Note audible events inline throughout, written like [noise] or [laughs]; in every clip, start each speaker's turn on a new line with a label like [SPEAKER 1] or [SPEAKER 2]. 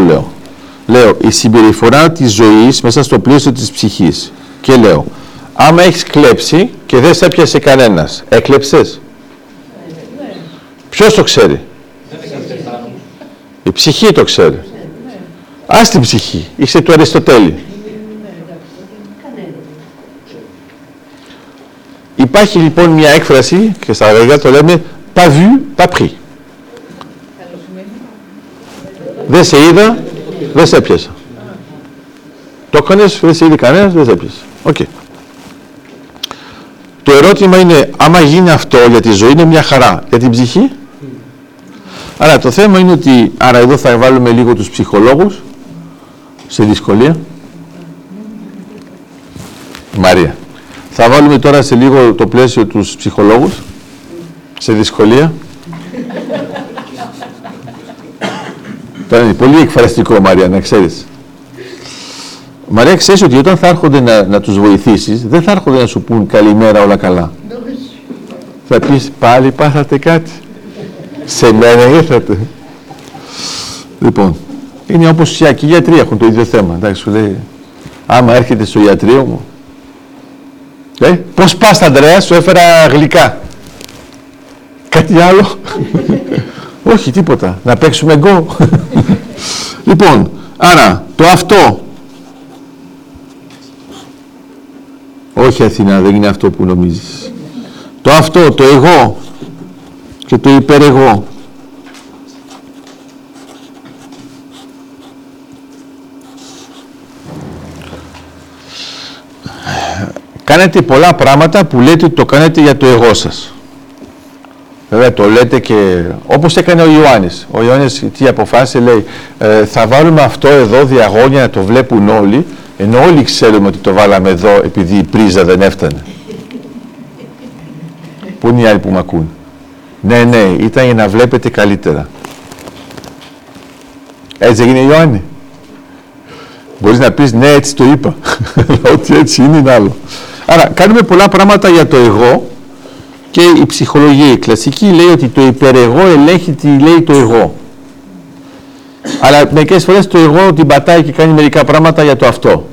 [SPEAKER 1] λέω. Λέω η συμπεριφορά της ζωής μέσα στο πλαίσιο της ψυχής. Και λέω, άμα έχεις κλέψει και δεν σε έπιασε κανένας, έκλεψες; Ποιος το ξέρει; Η ψυχή το ξέρει. Ας την ψυχή. Είσαι του Αριστοτέλη. Υπάρχει λοιπόν μια έκφραση και στα αγγλικά το λέμε pas vu, pas pris. Δεν σε είδα, δεν σε έπιασα. Το έκανες, δεν σε είδε κανένας, δεν σε έπιασε. Οκ. Το ερώτημα είναι, άμα γίνει αυτό για τη ζωή, είναι μια χαρά. Για την ψυχή; Άρα το θέμα είναι ότι, άρα εδώ θα βάλουμε λίγο τους ψυχολόγους σε δυσκολία. Μαρία. Θα βάλουμε τώρα σε λίγο το πλαίσιο τους ψυχολόγους σε δυσκολία. Τώρα είναι πολύ εκφραστικό, Μαρία, να ξέρεις. Μαρία, ξέρεις ότι όταν θα έρχονται να, να τους βοηθήσεις, δεν θα έρχονται να σου πούν καλημέρα όλα καλά. θα πεις πάλι πάθατε κάτι. Σε μένα ήρθατε. Λοιπόν, είναι όπως οι γιατροί έχουν το ίδιο θέμα. Εντάξει, σου λέει, άμα έρχεται στο ιατρείο μου, ε, πώς πας Αντρέα, σου έφερα γλυκά. Κάτι άλλο. Όχι, τίποτα. Να παίξουμε γκο. [laughs] λοιπόν, άρα, το αυτό. Όχι Αθηνά, δεν είναι αυτό που νομίζεις. Το αυτό, το εγώ και το υπερεγώ. Κάνετε πολλά πράγματα που λέτε ότι το κάνετε για το εγώ σας. Βέβαια το λέτε και όπως έκανε ο Ιωάννης. Ο Ιωάννης τι αποφάσισε λέει ε, θα βάλουμε αυτό εδώ διαγώνια να το βλέπουν όλοι ενώ όλοι ξέρουμε ότι το βάλαμε εδώ επειδή η πρίζα δεν έφτανε. Πού είναι οι άλλοι που με ακούν; Ναι, ναι, ήταν για να βλέπετε καλύτερα. Έτσι έγινε Ιωάννη. Μπορείς να πεις ναι έτσι το είπα. [laughs] ότι έτσι είναι είναι άλλο. Άρα κάνουμε πολλά πράγματα για το εγώ και η ψυχολογία η κλασική λέει ότι το υπερεγώ ελέγχει τι λέει το εγώ. Αλλά μερικές φορές το εγώ την πατάει και κάνει μερικά πράγματα για το αυτό.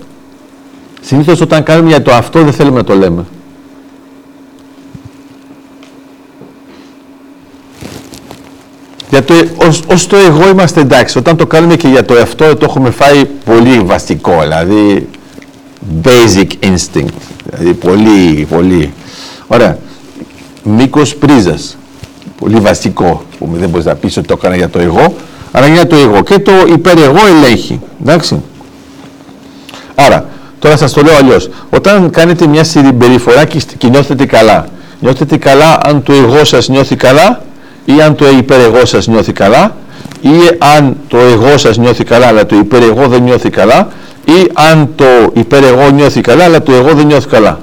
[SPEAKER 1] Συνήθως όταν κάνουμε για το αυτό δεν θέλουμε να το λέμε. Για το, ως, ως το εγώ είμαστε εντάξει. Όταν το κάνουμε και για το αυτό το έχουμε φάει πολύ βαστικό. Δηλαδή basic instinct. Δηλαδή πολύ, πολύ. Ωραία μήκος πρίζας. Πολύ βασικό, που δεν μπορείς να πεις ότι το έκανα για το εγώ, αλλά για το εγώ. Και το υπερεγώ ελέγχει. Εντάξει. Άρα, τώρα σας το λέω αλλιώς. Όταν κάνετε μια συμπεριφορά και νιώθετε καλά, νιώθετε καλά αν το εγώ σας νιώθει καλά ή αν το υπερεγώ σας νιώθει καλά ή αν το εγώ σας νιώθει καλά αλλά το υπερεγώ δεν νιώθει καλά ή αν το υπερεγώ νιώθει καλά αλλά το εγώ δεν νιώθει καλά.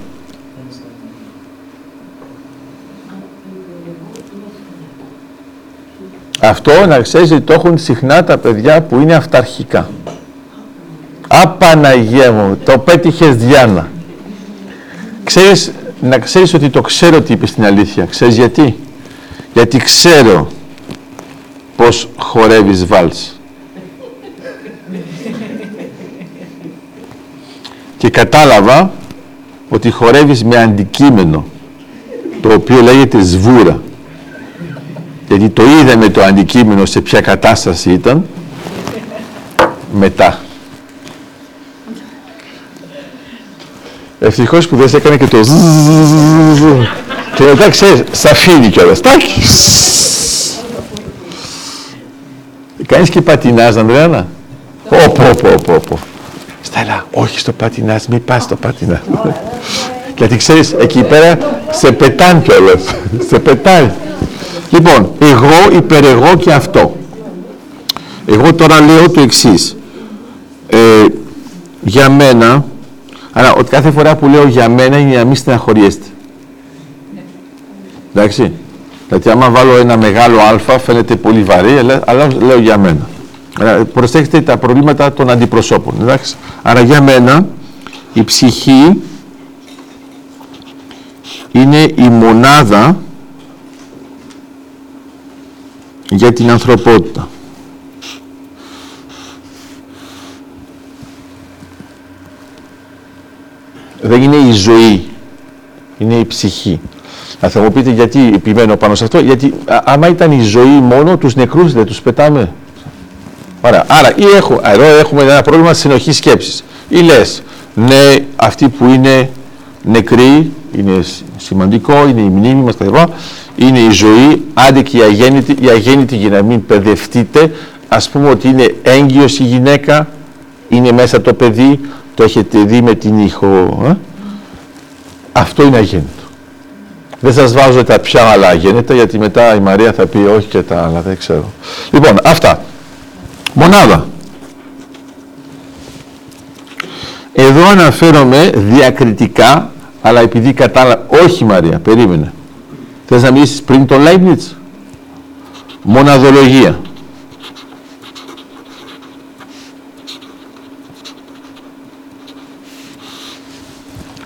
[SPEAKER 1] Αυτό να ξέρεις ότι το έχουν συχνά τα παιδιά που είναι αυταρχικά. Απαναγία μου, το πέτυχες Διάννα. Ξέρεις, να ξέρεις ότι το ξέρω τι είπες στην αλήθεια. Ξέρεις γιατί; Γιατί ξέρω πως χορεύεις βάλς. Και κατάλαβα ότι χορεύεις με αντικείμενο το οποίο λέγεται σβούρα γιατί το είδαμε το αντικείμενο σε ποια κατάσταση ήταν μετά. Ευτυχώς που δεν σε έκανε και το και μετά ξέρεις, σ' αφήνει κιόλας. Τάκι. Κάνεις και πατινάζ, Ανδρέανα. Πω, πω, πω, πω, Στέλλα, όχι στο πατινάζ, μην πας στο πατινάζ. Γιατί ξέρεις, εκεί πέρα σε πετάνε κιόλας. σε πετάει. Λοιπόν, εγώ, υπερεγώ και αυτό. Εγώ τώρα λέω το εξής. Ε, για μένα, αλλά ότι κάθε φορά που λέω για μένα είναι να μην στεναχωριέστε. Εντάξει. Γιατί άμα βάλω ένα μεγάλο α φαίνεται πολύ βαρύ, αλλά λέω για μένα. Αλλά προσέξτε τα προβλήματα των αντιπροσώπων. Εντάξει. Άρα για μένα η ψυχή είναι η μονάδα για την ανθρωπότητα. Δεν είναι η ζωή, είναι η ψυχή. Θα μου πείτε γιατί επιμένω πάνω σε αυτό, γιατί άμα ήταν η ζωή μόνο, τους νεκρούς δεν τους πετάμε. Άρα, άρα ή έχω, εδώ έχουμε ένα πρόβλημα συνοχής σκέψης. Ή λες, ναι, αυτοί που είναι νεκροί, είναι σημαντικό, είναι η μνήμη μας, τα είναι η ζωή, άντε και η αγέννητη, η αγέννητη για να μην παιδευτείτε, ας πούμε ότι είναι έγκυος η γυναίκα, είναι μέσα το παιδί, το έχετε δει με την ήχο. Ε; Αυτό είναι αγέννητο. Δεν σας βάζω τα πια άλλα αγέννητα, γιατί μετά η Μαρία θα πει όχι και τα άλλα, δεν ξέρω. Λοιπόν, αυτά. Μονάδα. Εδώ αναφέρομαι διακριτικά, αλλά επειδή κατάλαβα... Όχι Μαρία, περίμενε. Θες να μιλήσεις πριν τον Leibniz. Μοναδολογία.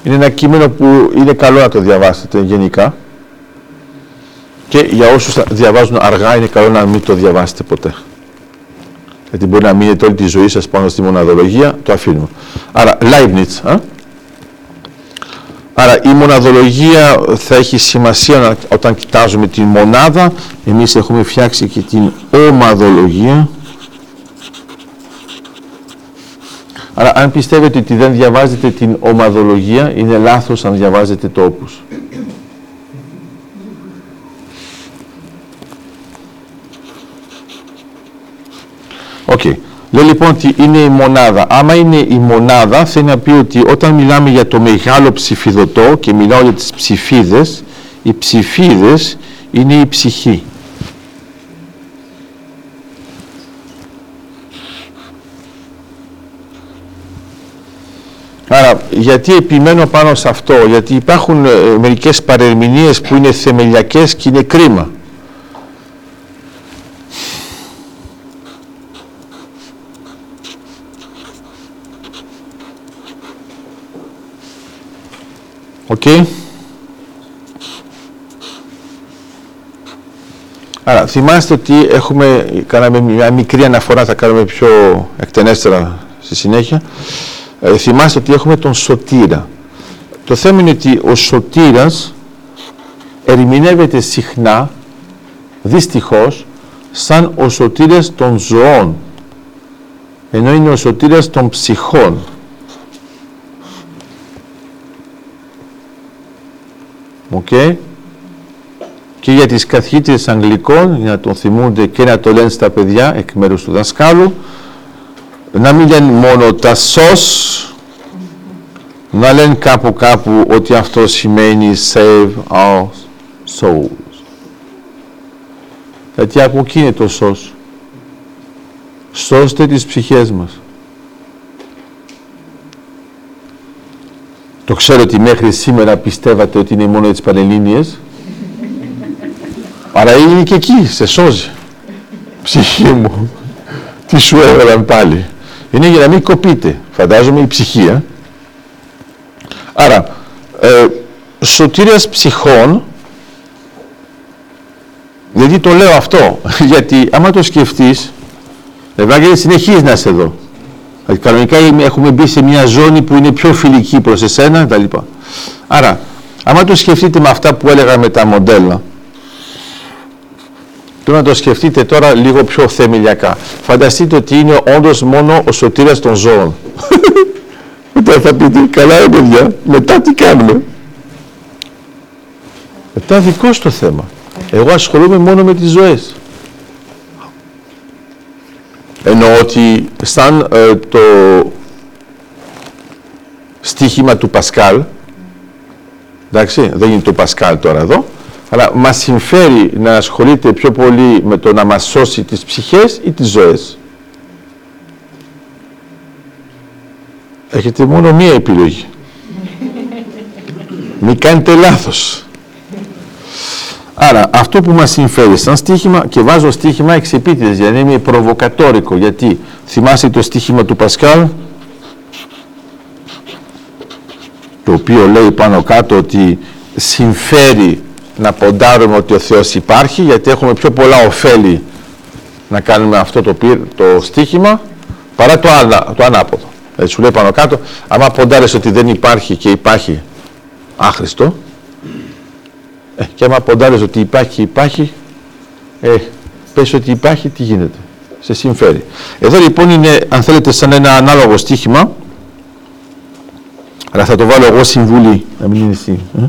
[SPEAKER 1] Είναι ένα κείμενο που είναι καλό να το διαβάσετε γενικά και για όσους διαβάζουν αργά είναι καλό να μην το διαβάσετε ποτέ. Γιατί μπορεί να μείνετε όλη τη ζωή σας πάνω στη μοναδολογία, το αφήνουμε. Άρα, Leibniz. Α; Άρα η μοναδολογία θα έχει σημασία όταν κοιτάζουμε την μονάδα. Εμείς έχουμε φτιάξει και την ομαδολογία. Άρα αν πιστεύετε ότι δεν διαβάζετε την ομαδολογία, είναι λάθος αν διαβάζετε το όπους. OK. Okay. Λέω λοιπόν ότι είναι η μονάδα. Άμα είναι η μονάδα, θέλει να πει ότι όταν μιλάμε για το μεγάλο ψηφιδωτό και μιλάω για τις ψηφίδες, οι ψηφίδες είναι η ψυχή. Άρα, γιατί επιμένω πάνω σε αυτό, γιατί υπάρχουν ε, μερικές παρερμηνίες που είναι θεμελιακές και είναι κρίμα. Οκ. Άρα, θυμάστε ότι έχουμε, κάναμε μια μικρή αναφορά, θα κάνουμε πιο εκτενέστερα στη συνέχεια. Ε, θυμάστε ότι έχουμε τον σωτήρα. Το θέμα είναι ότι ο σωτήρας ερμηνεύεται συχνά, δυστυχώς, σαν ο σωτήρας των ζωών, ενώ είναι ο σωτήρας των ψυχών. Okay. Και για τις καθηγήτρες Αγγλικών, για να τον θυμούνται και να το λένε στα παιδιά εκ μέρους του δασκάλου, να μην λένε μόνο τα σως, να λένε κάπου κάπου ότι αυτό σημαίνει save our souls. Γιατί από εκεί είναι το σως. Σώστε τις ψυχές μας. Το ξέρω ότι μέχρι σήμερα πιστεύατε ότι είναι μόνο για τις Πανελλήνιες. Αλλά είναι και εκεί, σε σώζει. Ψυχή μου. Τι σου έβαλαν πάλι. Είναι για να μην κοπείτε. Φαντάζομαι η ψυχία. Άρα, ε, σωτήρας ψυχών, γιατί το λέω αυτό, [laughs] γιατί άμα το σκεφτείς, Ευάγγελε συνεχίζεις να είσαι εδώ. Κανονικά έχουμε μπει σε μια ζώνη που είναι πιο φιλική προς εσένα κτλ. Άρα, άμα το σκεφτείτε με αυτά που έλεγα με τα μοντέλα, πρέπει να το σκεφτείτε τώρα λίγο πιο θεμελιακά. Φανταστείτε ότι είναι όντως μόνο ο σωτήρας των ζώων. [laughs] Μετά θα πείτε, καλά ρε παιδιά, μετά τι κάνουμε; Μετά δικό το θέμα. Εγώ ασχολούμαι μόνο με τις ζωές. Ότι σαν ε, το στίχημα του Πασκάλ, εντάξει, δεν είναι το Πασκάλ τώρα εδώ, αλλά μας συμφέρει να ασχολείται πιο πολύ με το να μας σώσει τις ψυχές ή τις ζωές. Έχετε μόνο μία επιλογή. Μην κάνετε λάθος. Άρα αυτό που μας συμφέρει σαν στοίχημα και βάζω στοίχημα εξεπίτηδες για να είμαι προβοκατόρικο γιατί θυμάστε το στοίχημα του Πασκάλ το οποίο λέει πάνω κάτω ότι συμφέρει να ποντάρουμε ότι ο Θεός υπάρχει γιατί έχουμε πιο πολλά ωφέλη να κάνουμε αυτό το, το στοίχημα παρά το, ανα, το ανάποδο. Ε, σου λέει πάνω κάτω, άμα ποντάρεις ότι δεν υπάρχει και υπάρχει άχρηστο, ε, και άμα ποντάρεις ότι υπάρχει και υπάρχει, ε, πες ότι υπάρχει, τι γίνεται. Σε συμφέρει. Εδώ λοιπόν είναι, αν θέλετε, σαν ένα ανάλογο στοίχημα, αλλά θα το βάλω εγώ συμβουλή, να μην είναι εσύ. Ε;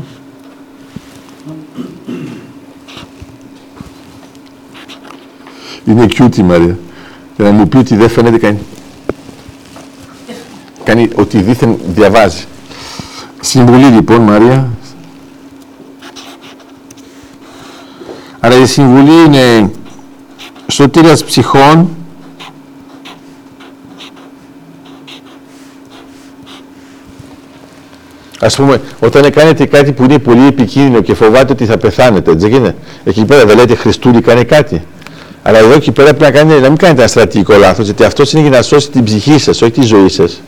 [SPEAKER 1] Είναι cute η Μαρία. Για να μου πει ότι δεν φαίνεται κάνει. Κάνει ότι δίθεν διαβάζει. Συμβουλή λοιπόν Μαρία. Άρα η συμβουλή είναι σωτήρας ψυχών Α πούμε, όταν κάνετε κάτι που είναι πολύ επικίνδυνο και φοβάται ότι θα πεθάνετε, έτσι γίνεται. Εκεί πέρα δεν λέτε Χριστούλη, κάνει κάτι. Αλλά εδώ εκεί πέρα πρέπει να, κάνετε, να μην κάνετε ένα στρατηγικό λάθος, γιατί αυτός είναι για να σώσει την ψυχή σας, όχι τη ζωή σας.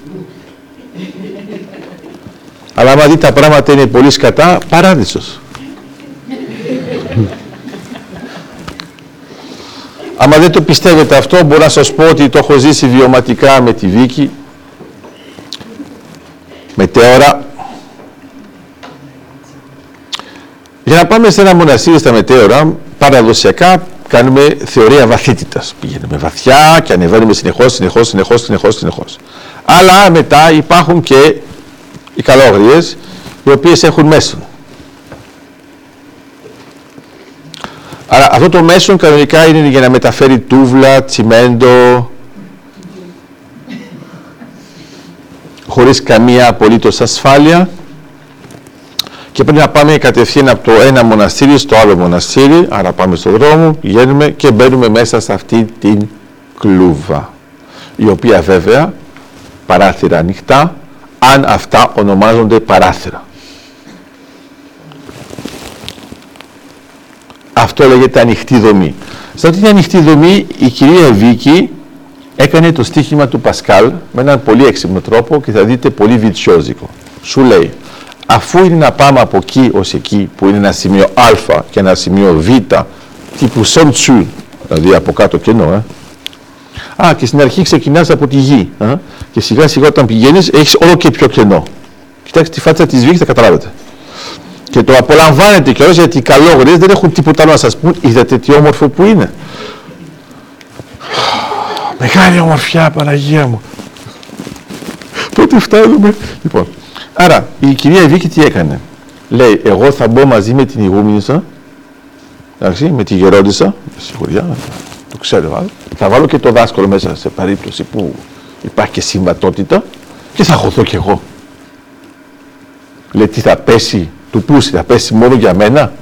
[SPEAKER 1] Αλλά άμα δείτε τα πράγματα είναι πολύ σκατά, παράδεισος. Άμα δεν το πιστεύετε αυτό, μπορώ να σας πω ότι το έχω ζήσει βιωματικά με τη Βίκη, μετέωρα. Για να πάμε σε ένα μοναστήρι στα μετέωρα, παραδοσιακά κάνουμε θεωρία βαθύτητας. Πηγαίνουμε βαθιά και ανεβαίνουμε συνεχώς, συνεχώς, συνεχώς, συνεχώς, συνεχώς. Αλλά μετά υπάρχουν και οι καλόγριες, οι οποίες έχουν μέσον. Άρα αυτό το μέσον κανονικά είναι για να μεταφέρει τούβλα, τσιμέντο, χωρίς καμία απολύτως ασφάλεια και πρέπει να πάμε κατευθείαν από το ένα μοναστήρι στο άλλο μοναστήρι, άρα πάμε στον δρόμο, πηγαίνουμε και μπαίνουμε μέσα σε αυτή την κλούβα, η οποία βέβαια παράθυρα ανοιχτά, αν αυτά ονομάζονται παράθυρα. Αυτό λέγεται ανοιχτή δομή. Σε αυτή την ανοιχτή δομή η κυρία Βίκη έκανε το στίχημα του Πασκάλ με έναν πολύ έξυπνο τρόπο και θα δείτε πολύ βιτσιόζικο. Σου λέει, αφού είναι να πάμε από εκεί ως εκεί που είναι ένα σημείο α και ένα σημείο β τύπου σαν τσου, δηλαδή από κάτω κενό, ε. Α, και στην αρχή ξεκινάς από τη γη ε, και σιγά σιγά όταν πηγαίνεις έχεις όλο και πιο κενό. Κοιτάξτε τη φάτσα της βίχης θα καταλάβετε. Και το απολαμβάνετε κιόλας γιατί οι καλόγριες δεν έχουν τίποτα άλλο να σας πούν, είδατε τι όμορφο που είναι. Μεγάλη ομορφιά, Παναγία μου. Πότε φτάνουμε. Λοιπόν, άρα η κυρία Βίκη τι έκανε; Λέει, εγώ θα μπω μαζί με την ηγούμενησα, εντάξει, με τη γερόντισσα, σιγουριά, το ξέρω, θα βάλω και το δάσκαλο μέσα σε περίπτωση που υπάρχει και συμβατότητα και θα χωθώ κι εγώ. Λέει, τι θα πέσει του πούσι, θα πέσει μόνο για μένα;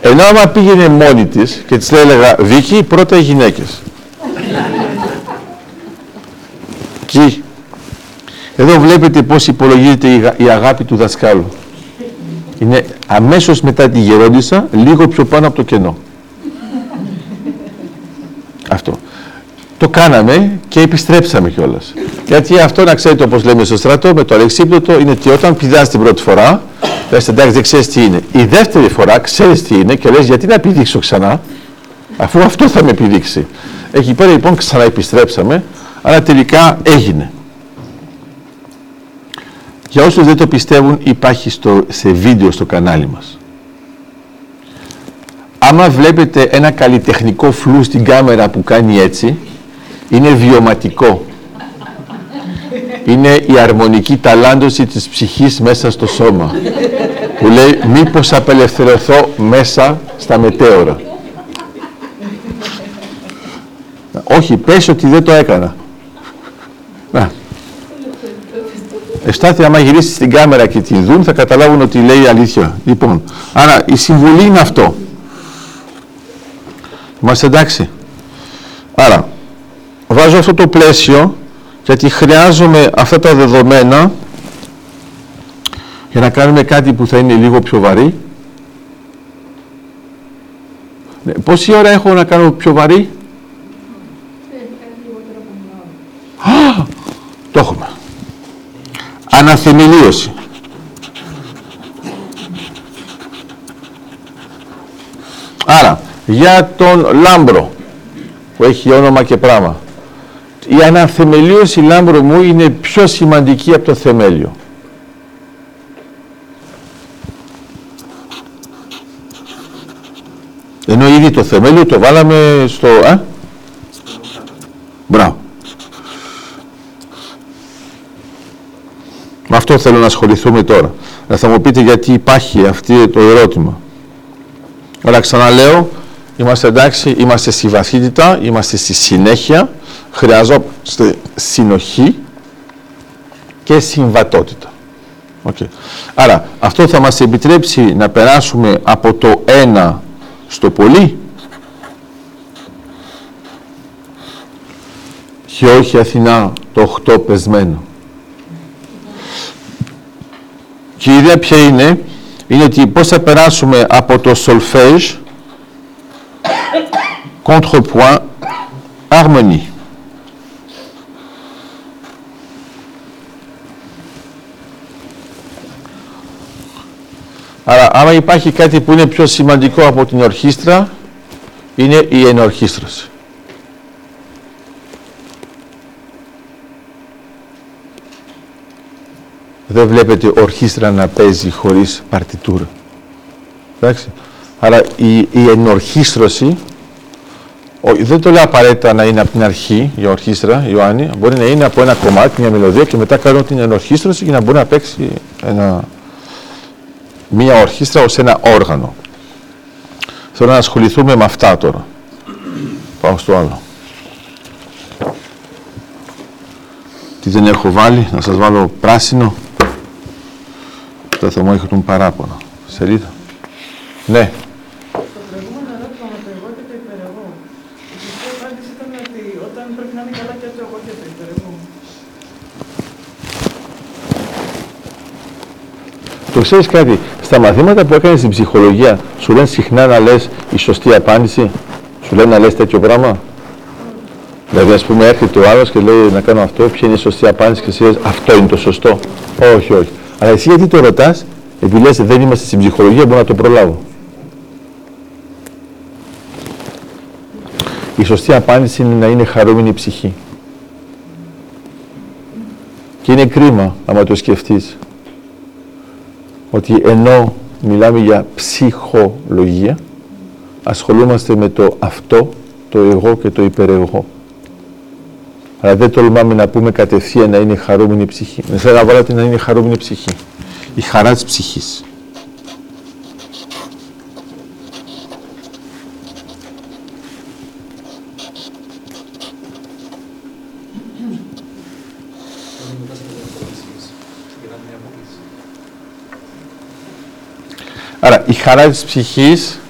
[SPEAKER 1] Ενώ άμα πήγαινε μόνη της και της έλεγα Βίκη, πρώτα οι γυναίκες. Και εδώ βλέπετε πώς υπολογίζεται η αγάπη του δασκάλου. Είναι αμέσως μετά τη γερόντισσα, λίγο πιο πάνω από το κενό. Αυτό. Το κάναμε και επιστρέψαμε κιόλας. Γιατί αυτό να ξέρετε όπως λέμε στο στρατό με το αλεξίπτωτο είναι ότι όταν πηδάς την πρώτη φορά λες εντάξει δεν ξέρεις τι είναι. Η δεύτερη φορά ξέρεις τι είναι και λες γιατί να επιδείξω ξανά αφού αυτό θα με επιδείξει. Εκεί πέρα λοιπόν ξανά επιστρέψαμε αλλά τελικά έγινε. Για όσους δεν το πιστεύουν υπάρχει στο, σε βίντεο στο κανάλι μας. Άμα βλέπετε ένα καλλιτεχνικό φλού στην κάμερα που κάνει έτσι είναι βιωματικό. Είναι η αρμονική ταλάντωση της ψυχής μέσα στο σώμα που λέει μήπως απελευθερωθώ μέσα στα μετέωρα όχι πες ότι δεν το έκανα. Να. Ευστάθη άμα γυρίσεις την κάμερα και την δουν θα καταλάβουν ότι λέει αλήθεια. Λοιπόν άρα η συμβουλή είναι αυτό. Είμαστε εντάξει. Άρα βάζω αυτό το πλαίσιο γιατί χρειάζομαι αυτά τα δεδομένα για να κάνουμε κάτι που θα είναι λίγο πιο βαρύ. Ναι, πόση ώρα έχω να κάνω πιο βαρύ; Α, το έχουμε. Αναθεμελίωση. Άρα, για τον Λάμπρο, που έχει όνομα και πράγμα, η αναθεμελίωση λάμπρο μου είναι πιο σημαντική από το θεμέλιο. Ενώ ήδη το θεμέλιο το βάλαμε στο... Α; Μπράβο. Με αυτό θέλω να ασχοληθούμε τώρα. Θα μου πείτε γιατί υπάρχει αυτό το ερώτημα. Αλλά ξαναλέω, είμαστε εντάξει, είμαστε στη βαθύτητα, είμαστε στη συνέχεια, χρειαζόμαστε συνοχή και συμβατότητα. Okay. Άρα, αυτό θα μας επιτρέψει να περάσουμε από το ένα στο πολύ και όχι Αθηνά το 8 πεσμένο. Και η ιδέα ποια είναι, είναι ότι πώς θα περάσουμε από το solfège [coughs] contrepoint harmonie. Άρα, άμα υπάρχει κάτι που είναι πιο σημαντικό από την ορχήστρα, είναι η ενορχήστρωση. Δεν βλέπετε ορχήστρα να παίζει χωρίς παρτιτούρα. Εντάξει. Άρα η, η ενορχήστρωση, δεν το λέω απαραίτητα να είναι από την αρχή η ορχήστρα, Ιωάννη, μπορεί να είναι από ένα κομμάτι, μια μελωδία και μετά κάνουν την ενορχήστρωση για να μπορεί να παίξει ένα, μία ορχήστρα ως ένα όργανο. Θέλω να ασχοληθούμε με αυτά τώρα. Πάω στο άλλο. Τι δεν έχω βάλει, να σας βάλω πράσινο. Αυτά θα μου έχουν παράπονα. Σελίδα. Ναι.
[SPEAKER 2] Στο προηγούμενο ερώτημα με το εγώ και το υπερεγώ. Η σωστή απάντηση ήταν ότι όταν πρέπει να είναι καλά και το εγώ και το υπερεγώ.
[SPEAKER 1] Το ξέρεις κάτι, στα μαθήματα που έκανες στην ψυχολογία, σου λένε συχνά να λες η σωστή απάντηση, σου λένε να λες τέτοιο πράγμα; Δηλαδή, ας πούμε, έρχεται ο άλλος και λέει να κάνω αυτό, ποια είναι η σωστή απάντηση και εσύ λες αυτό είναι το σωστό. Όχι, όχι. Αλλά εσύ γιατί το ρωτάς, επειδή λες δεν είμαστε στην ψυχολογία, μπορώ να το προλάβω. Η σωστή απάντηση είναι να είναι χαρούμενη η ψυχή. Και είναι κρίμα, άμα το σκεφτείς, ότι ενώ μιλάμε για ψυχολογία, ασχολούμαστε με το αυτό, το εγώ και το υπερεγώ. Αλλά δεν τολμάμε να πούμε κατευθείαν να είναι χαρούμενη η ψυχή. Δεν θέλω να βάλετε να είναι χαρούμενη η ψυχή. Η χαρά της ψυχής. Χαρά της ψυχής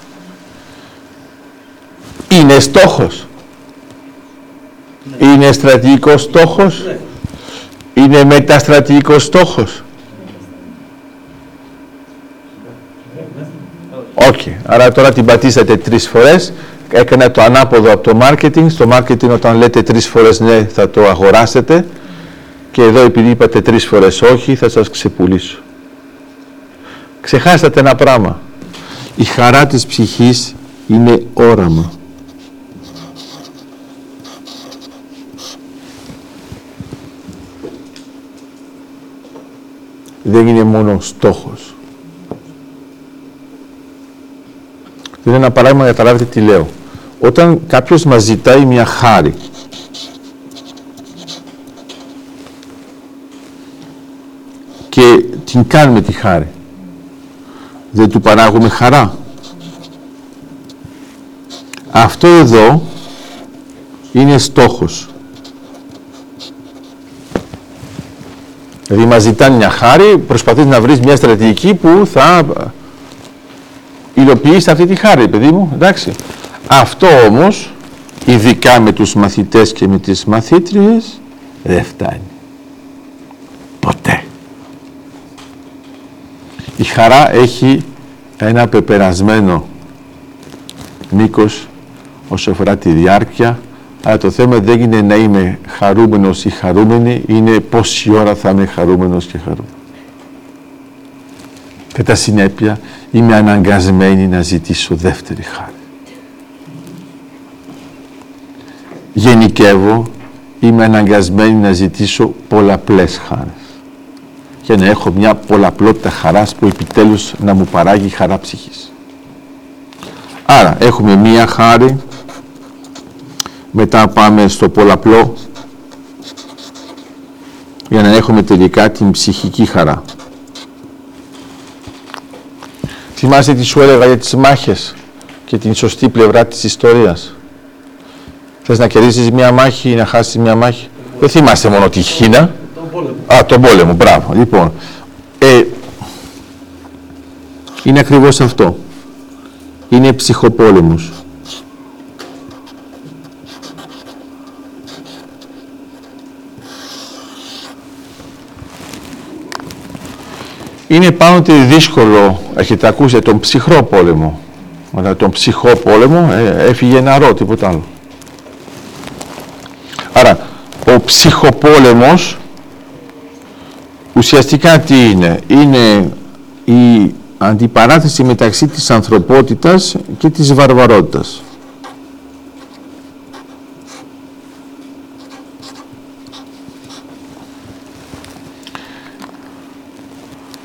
[SPEAKER 1] είναι στόχος. Είναι στρατηγικός στόχος. Είναι μεταστρατηγικός στόχος. Όχι. Άρα τώρα την πατήσατε τρεις φορές. Έκανα το ανάποδο από το marketing. Στο marketing όταν λέτε τρεις φορές ναι θα το αγοράσετε. Και εδώ επειδή είπατε τρεις φορές όχι θα σας ξεπουλήσω. Ξεχάσατε ένα πράγμα. Η χαρά της ψυχής είναι όραμα. Δεν είναι μόνο στόχος. Είναι ένα παράδειγμα για να καταλάβετε τι λέω. Όταν κάποιος μας ζητάει μια χάρη, και την κάνουμε τη χάρη δεν του παράγουμε χαρά. Αυτό εδώ είναι στόχος. Δηλαδή μας ζητάνε μια χάρη, προσπαθείς να βρεις μια στρατηγική που θα υλοποιήσει αυτή τη χάρη, παιδί μου, εντάξει. Αυτό όμως, ειδικά με τους μαθητές και με τις μαθήτριες, δεν φτάνει. Ποτέ. Η χαρά έχει ένα πεπερασμένο μήκος όσο αφορά τη διάρκεια, αλλά το θέμα δεν είναι να είμαι χαρούμενος ή χαρούμενη, είναι πόση ώρα θα είμαι χαρούμενος και χαρούμενος. Κατά συνέπεια, είμαι αναγκασμένη να ζητήσω δεύτερη χάρη. Γενικεύω είμαι αναγκασμένη να ζητήσω πολλαπλές χάρες και να έχω μια πολλαπλότητα χαράς που επιτέλους να μου παράγει χαρά ψυχής. Άρα έχουμε μία χάρη, μετά πάμε στο πολλαπλό για να έχουμε τελικά την ψυχική χαρά. Θυμάστε τι σου έλεγα για τις μάχες και την σωστή πλευρά της ιστορίας. Θες να κερδίσεις μια μάχη ή να χάσεις μια μάχη; Δεν θυμάστε μόνο τη Χίνα. Α, τον πόλεμο, μπράβο. Λοιπόν, ε, είναι ακριβώς αυτό. Είναι ψυχοπόλεμος. Είναι πάνω δύσκολο, έχετε ακούσει, τον ψυχρό πόλεμο. Αλλά τον ψυχό πόλεμο ε, έφυγε νερό, τίποτα άλλο. Άρα, ο ψυχοπόλεμος ουσιαστικά τι είναι; Είναι η αντιπαράθεση μεταξύ της ανθρωπότητας και της βαρβαρότητας.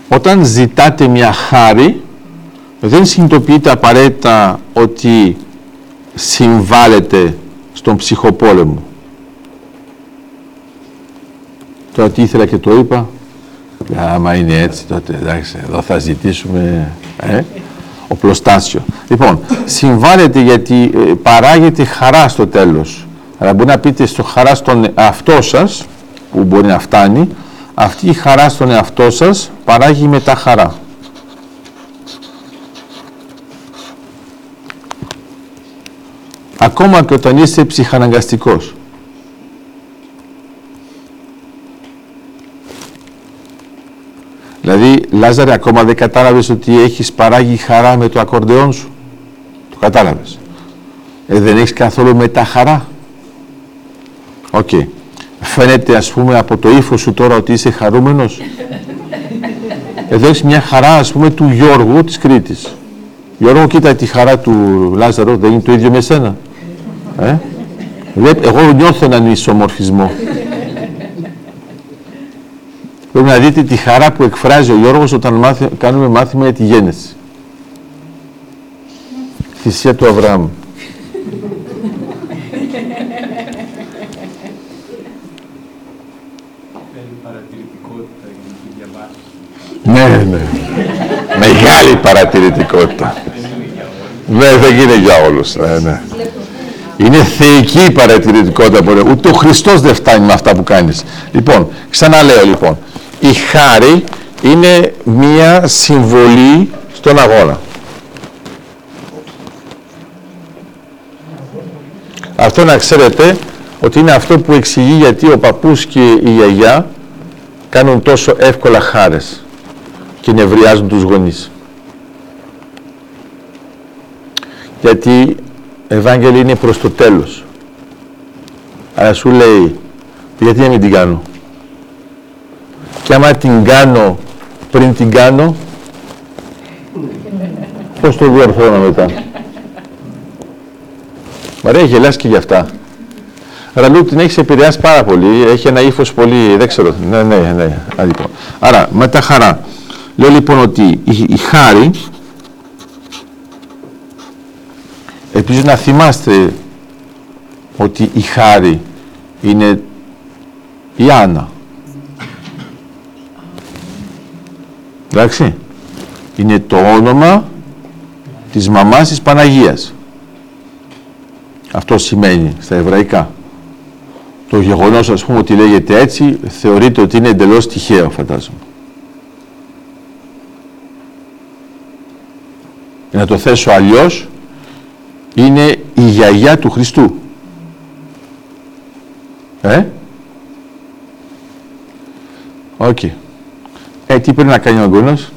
[SPEAKER 1] Όταν ζητάτε μια χάρη, δεν συνειδητοποιείτε απαραίτητα ότι συμβάλλετε στον ψυχοπόλεμο. Τώρα τι ήθελα και το είπα. Άμα είναι έτσι τότε εντάξει, εδώ θα ζητήσουμε ε, οπλοστάσιο. Λοιπόν, συμβάλλετε γιατί ε, παράγεται χαρά στο τέλος. Αλλά μπορεί να πείτε στο χαρά στον εαυτό σας, που μπορεί να φτάνει, αυτή η χαρά στον εαυτό σας παράγει μετά χαρά. Ακόμα και όταν είσαι ψυχαναγκαστικός. Δηλαδή, Λάζαρε, ακόμα δεν κατάλαβες ότι έχεις παράγει χαρά με το ακορντεόν σου. Το κατάλαβες. Ε, δεν έχεις καθόλου μετά χαρά. OK. Okay. Φαίνεται, ας πούμε, από το ύφος σου τώρα ότι είσαι χαρούμενος. Εδώ έχεις μια χαρά, ας πούμε, του Γιώργου της Κρήτης. Γιώργο, κοίτα τη χαρά του Λάζαρο, δεν είναι το ίδιο με σένα. Ε; Εγώ νιώθω έναν ισομορφισμό. Πρέπει να δείτε τη χαρά που εκφράζει ο Γιώργος όταν μάθει, κάνουμε μάθημα για τη γέννηση. Θυσία του Αβραάμ. Ναι, ναι. Μεγάλη παρατηρητικότητα. Ναι, δεν γίνεται για όλους. Ναι, ναι. Είναι θεϊκή η παρατηρητικότητα. Ούτε ο Χριστός δεν φτάνει με αυτά που κάνεις. Λοιπόν, ξαναλέω λοιπόν η χάρη είναι μία συμβολή στον αγώνα. Αυτό να ξέρετε ότι είναι αυτό που εξηγεί γιατί ο παππούς και η γιαγιά κάνουν τόσο εύκολα χάρες και νευριάζουν τους γονείς. Γιατί Ευάγγελη είναι προς το τέλος. Αλλά σου λέει, γιατί να μην την κάνω; Και άμα την κάνω πριν την κάνω πώς το διορθώνω μετά Μαρία γελάς και γι' αυτά Ραλού την έχεις επηρεάσει πάρα πολύ, έχει ένα ύφος πολύ, δεν ξέρω, ναι, ναι, ναι, λοιπόν. Άρα, με τα χαρά. Λέω λοιπόν ότι η, η χάρη, ελπίζω να θυμάστε ότι η χάρη είναι η Άννα. Εντάξει. Είναι το όνομα της μαμάς της Παναγίας. Αυτό σημαίνει στα εβραϊκά. Το γεγονός ας πούμε ότι λέγεται έτσι θεωρείται ότι είναι εντελώς τυχαίο φαντάζομαι. να το θέσω αλλιώς είναι η γιαγιά του Χριστού. Ε; OK. Okay. Ε, τι πρέπει να κάνει ο αγώνας.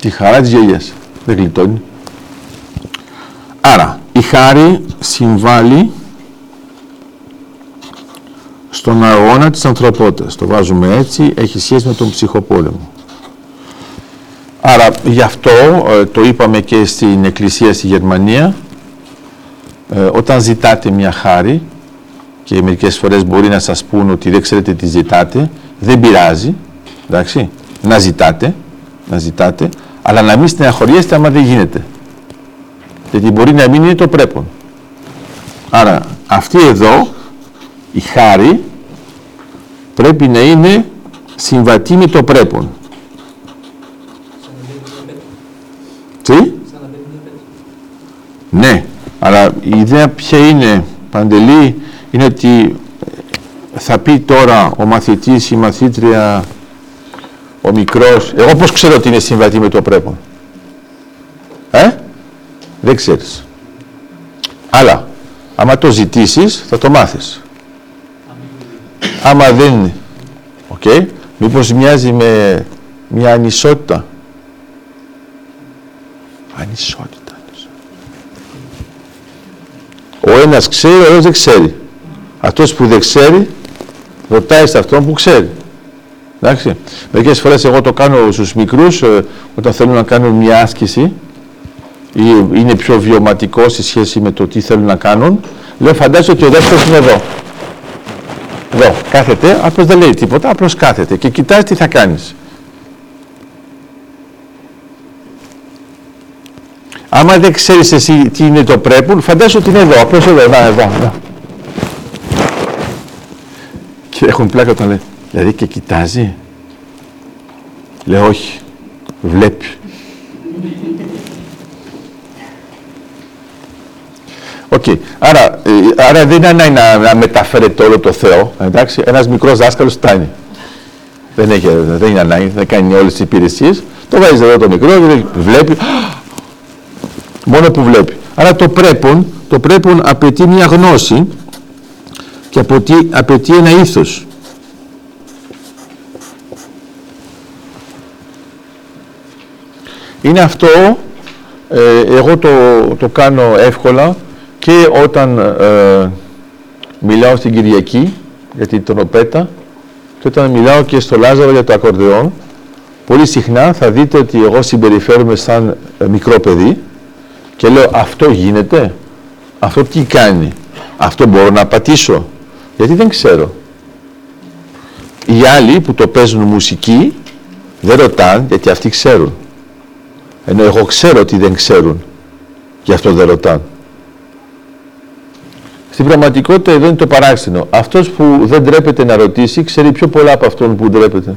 [SPEAKER 1] Τη χαρά της γιαγιάς. Δεν γλιτώνει. Άρα, η χάρη συμβάλλει στον αγώνα της ανθρωπότητας. Το βάζουμε έτσι, έχει σχέση με τον ψυχοπόλεμο. Άρα, γι' αυτό ε, το είπαμε και στην Εκκλησία στη Γερμανία, ε, όταν ζητάτε μια χάρη και μερικές φορές μπορεί να σας πούν ότι δεν ξέρετε τι ζητάτε, δεν πειράζει, εντάξει, να ζητάτε, να ζητάτε, αλλά να μην στεναχωριέστε άμα δεν γίνεται. Γιατί μπορεί να μην είναι το πρέπον. Άρα αυτή εδώ η χάρη πρέπει να είναι συμβατή με το πρέπον. Τι; Ναι, αλλά η ιδέα ποια είναι, Παντελή, είναι ότι θα πει τώρα ο μαθητής, η μαθήτρια, ο μικρός, εγώ πώς ξέρω ότι είναι συμβατή με το πρέπον. Ε, δεν ξέρεις. Αλλά, άμα το ζητήσεις, θα το μάθεις. Άμα δεν είναι, OK, okay, μήπως μοιάζει με μια ανισότητα. Ανισότητα. Ο ένας ξέρει, ο άλλος δεν ξέρει. Αυτός που δεν ξέρει, ρωτάει σε αυτόν που ξέρει. Εντάξει. Μερικές φορές εγώ το κάνω στους μικρούς, ε, όταν θέλουν να κάνουν μια άσκηση ή είναι πιο βιωματικό σε σχέση με το τι θέλουν να κάνουν, λέω φαντάζομαι ότι ο δεύτερος είναι εδώ. Εδώ, κάθεται, απλώς δεν λέει τίποτα, απλώς κάθεται και κοιτάζει τι θα κάνεις. Άμα δεν ξέρεις εσύ τι είναι το πρέπουν, φαντάζομαι ότι είναι εδώ, απλώς εδώ, εδώ, εδώ. εδώ. Και έχουν πλάκα όταν λέει, δηλαδή και κοιτάζει; Λέω όχι, βλέπει. OK. Okay. Άρα, ε, άρα δεν είναι ανάγκη να, να μεταφέρεται όλο το Θεό. Εντάξει. Ένας μικρός δάσκαλος φτάνει. Δεν, έχει, δεν είναι ανάγκη, δεν κάνει όλες τις υπηρεσίες. Το βάζεις εδώ το μικρό, βλέπει, μόνο που βλέπει. Άρα το πρέπον, το πρέπον απαιτεί μια γνώση και απαιτεί, απαιτεί ένα ήθος. Είναι αυτό, ε, εγώ το, το κάνω εύκολα και όταν ε, μιλάω στην Κυριακή για την τροπέτα και όταν μιλάω και στο Λάζαρο για το ακορδεόν, πολύ συχνά θα δείτε ότι εγώ συμπεριφέρομαι σαν ε, μικρό παιδί και λέω αυτό γίνεται, αυτό τι κάνει, αυτό μπορώ να πατήσω, γιατί δεν ξέρω. Οι άλλοι που το παίζουν μουσική δεν ρωτάνε γιατί αυτοί ξέρουν. Ενώ εγώ ξέρω ότι δεν ξέρουν, γι' αυτό δεν ρωτάνε. Στην πραγματικότητα εδώ είναι το παράξενο. Αυτός που δεν τρέπεται να ρωτήσει, ξέρει πιο πολλά από αυτόν που ντρέπεται.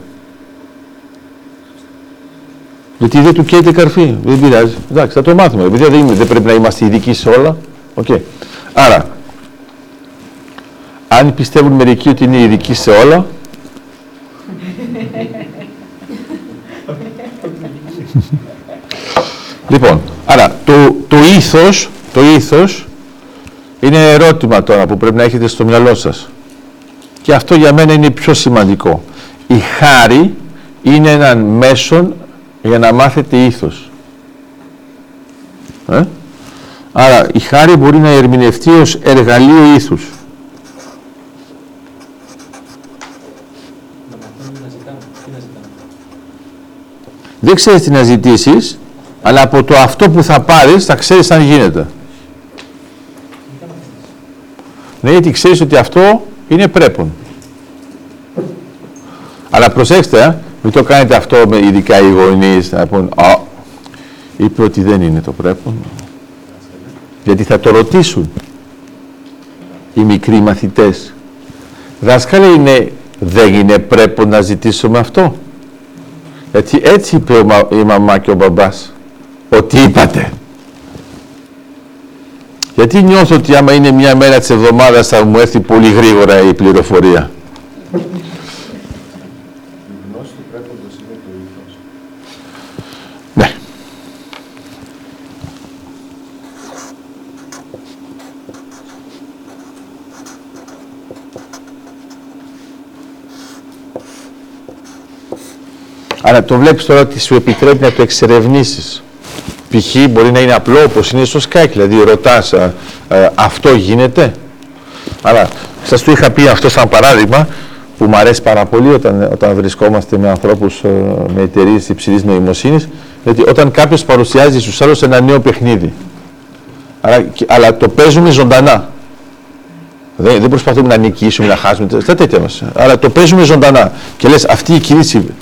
[SPEAKER 1] Γιατί δεν του καίτε καρφί. Δεν πειράζει. Εντάξει, θα το μάθουμε. Επειδή δεν, δεν πρέπει να είμαστε ειδικοί σε όλα. Okay. Άρα, αν πιστεύουν μερικοί ότι είναι ειδικοί σε όλα, λοιπόν, άρα το, το ήθος, το ήθος είναι ερώτημα τώρα που πρέπει να έχετε στο μυαλό σας. Και αυτό για μένα είναι πιο σημαντικό. Η χάρη είναι έναν μέσον για να μάθετε ήθος. Ε; Άρα η χάρη μπορεί να ερμηνευτεί ως εργαλείο ήθους. Δεν ξέρεις τι να ζητήσεις, αλλά από το αυτό που θα πάρεις θα ξέρεις αν γίνεται. Ναι, γιατί ξέρεις ότι αυτό είναι πρέπον. Αλλά προσέξτε, ε, μην το κάνετε αυτό με ειδικά οι γονείς να πούν «Α, είπε ότι δεν είναι το πρέπον». Γιατί θα το ρωτήσουν οι μικροί μαθητές. Δάσκαλε είναι, δεν είναι πρέπον να ζητήσουμε αυτό. Γιατί έτσι είπε η μαμά και ο μπαμπάς. Ότι είπατε. Γιατί νιώθω ότι άμα είναι μια μέρα της εβδομάδας θα μου έρθει πολύ γρήγορα η πληροφορία; Άρα το βλέπεις τώρα ότι σου επιτρέπει να το εξερευνήσεις π.χ. μπορεί να είναι απλό όπως είναι στο Skype, δηλαδή ρωτάς ε, αυτό γίνεται. Αλλά σας το είχα πει αυτό σαν παράδειγμα που μου αρέσει πάρα πολύ όταν, όταν βρισκόμαστε με ανθρώπους ε, με εταιρείες υψηλής νοημοσύνης, γιατί όταν κάποιος παρουσιάζει στους άλλους ένα νέο παιχνίδι. Αλλά, αλλά το παίζουμε ζωντανά. Δεν, δεν προσπαθούμε να νικήσουμε, να χάσουμε, στα τέτοια μας. Αλλά το παίζουμε ζωντανά. Και λες αυτή η κίνηση,